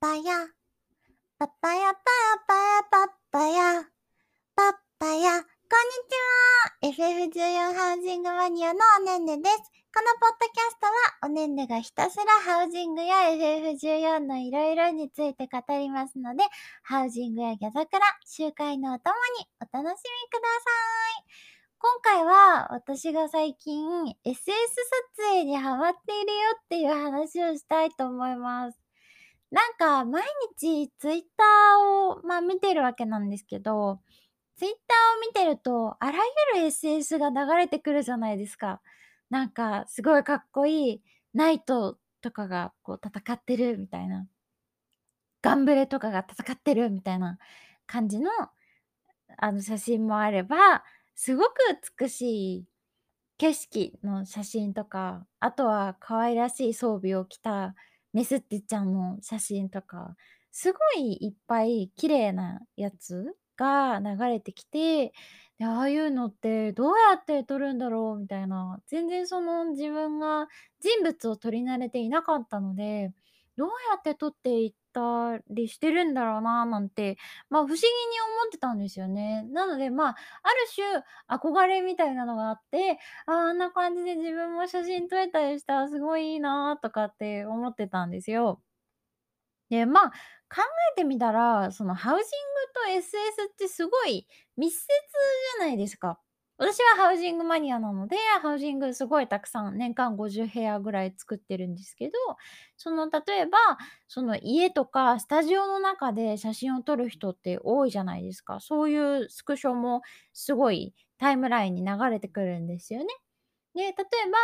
パヤ。パッパヤパヤパヤパッパヤ。パッパヤ。こんにちは !FF14 ハウジングマニアのおねんねです。このポッドキャストはおねんねがひたすらハウジングや FF14 のいろいろについて語りますので、ハウジングやギャザクラ、集会のお供にお楽しみください。今回は私が最近 SS 撮影にハマっているよっていう話をしたいと思います。なんか毎日ツイッターを、まあ、見てるわけなんですけど、ツイッターを見てると、あらゆる SS が流れてくるじゃないですか。なんかすごいかっこいいナイトとかがこう戦ってるみたいな。ガンブレとかが戦ってるみたいな感じのあの写真もあれば、すごく美しい景色の写真とか、あとは可愛らしい装備を着たメスってちゃんの写真とか、すごいいっぱい綺麗なやつが流れてきて、で、ああいうのってどうやって撮るんだろうみたいな、全然その自分が人物を撮り慣れていなかったので、どうやって撮っていったりしてるんだろうななんて、まあ、不思議に思ってたんですよね。なので、まあ、ある種憧れみたいなのがあって、ああ、んな感じで自分も写真撮れたりしたらすごいいいなとかって思ってたんですよ。で、まあ、考えてみたら、そのハウジングと SS ってすごい密接じゃないですか。私はハウジングマニアなので、ハウジングすごいたくさん、年間50部屋ぐらい作ってるんですけど、その例えば、その家とかスタジオの中で写真を撮る人って多いじゃないですか。そういうスクショもすごいタイムラインに流れてくるんですよね。で、例え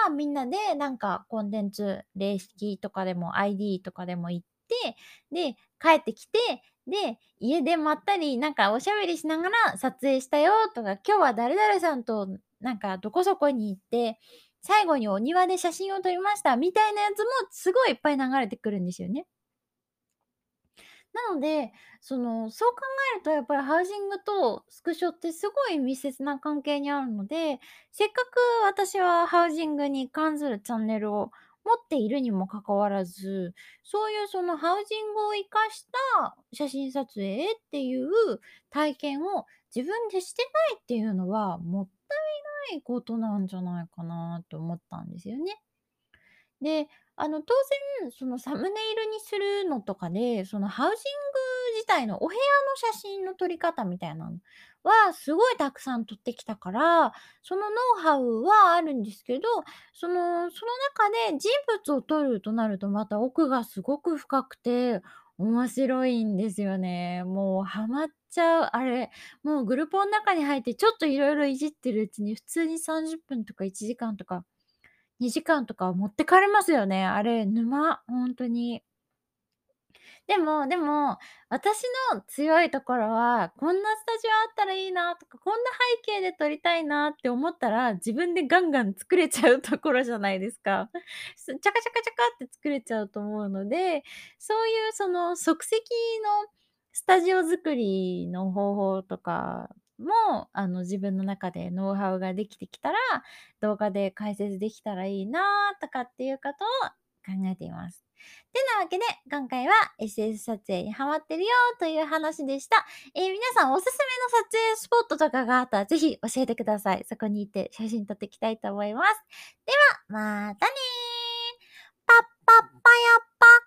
ばみんなでなんかコンテンツ、霊式とかでも ID とかでも行って、で、帰ってきて、で、家でまったり、なんかおしゃべりしながら撮影したよとか、今日は誰々さんとなんかどこそこに行って、最後にお庭で写真を撮りましたみたいなやつもすごいいっぱい流れてくるんですよね。なので、その、そう考えるとやっぱりハウジングとスクショってすごい密接な関係にあるので、せっかく私はハウジングに関するチャンネルを持っているにもかかわらず、そういうそのハウジングを活かした写真撮影っていう体験を自分でしてないっていうのはもったいないことなんじゃないかなと思ったんですよね。で、あの、当然、そのサムネイルにするのとかで、そのハウジング自体のお部屋の写真の撮り方みたいなのはすごいたくさん撮ってきたから、そのノウハウはあるんですけど、その、その中で人物を撮るとなるとまた奥がすごく深くて面白いんですよね。もうハマっちゃう。あれ、もうグループの中に入ってちょっといろいろいじってるうちに普通に30分とか1時間とか2時間とか持ってかれますよね。あれ、沼、ほんとに。でもでも、私の強いところは、こんなスタジオあったらいいなとか、こんな背景で撮りたいなって思ったら、自分でガンガン作れちゃうところじゃないですか。チャカチャカチャカって作れちゃうと思うので、そういうその即席のスタジオ作りの方法とかも、あの、自分の中でノウハウができてきたら、動画で解説できたらいいなとかっていうことを考えています。てなわけで、今回は SS 撮影にハマってるよという話でした。えー、皆さんおすすめの撮影スポットとかがあったらぜひ教えてください。そこに行って写真撮っていきたいと思います。では、またねー。パッパッパヤッパ。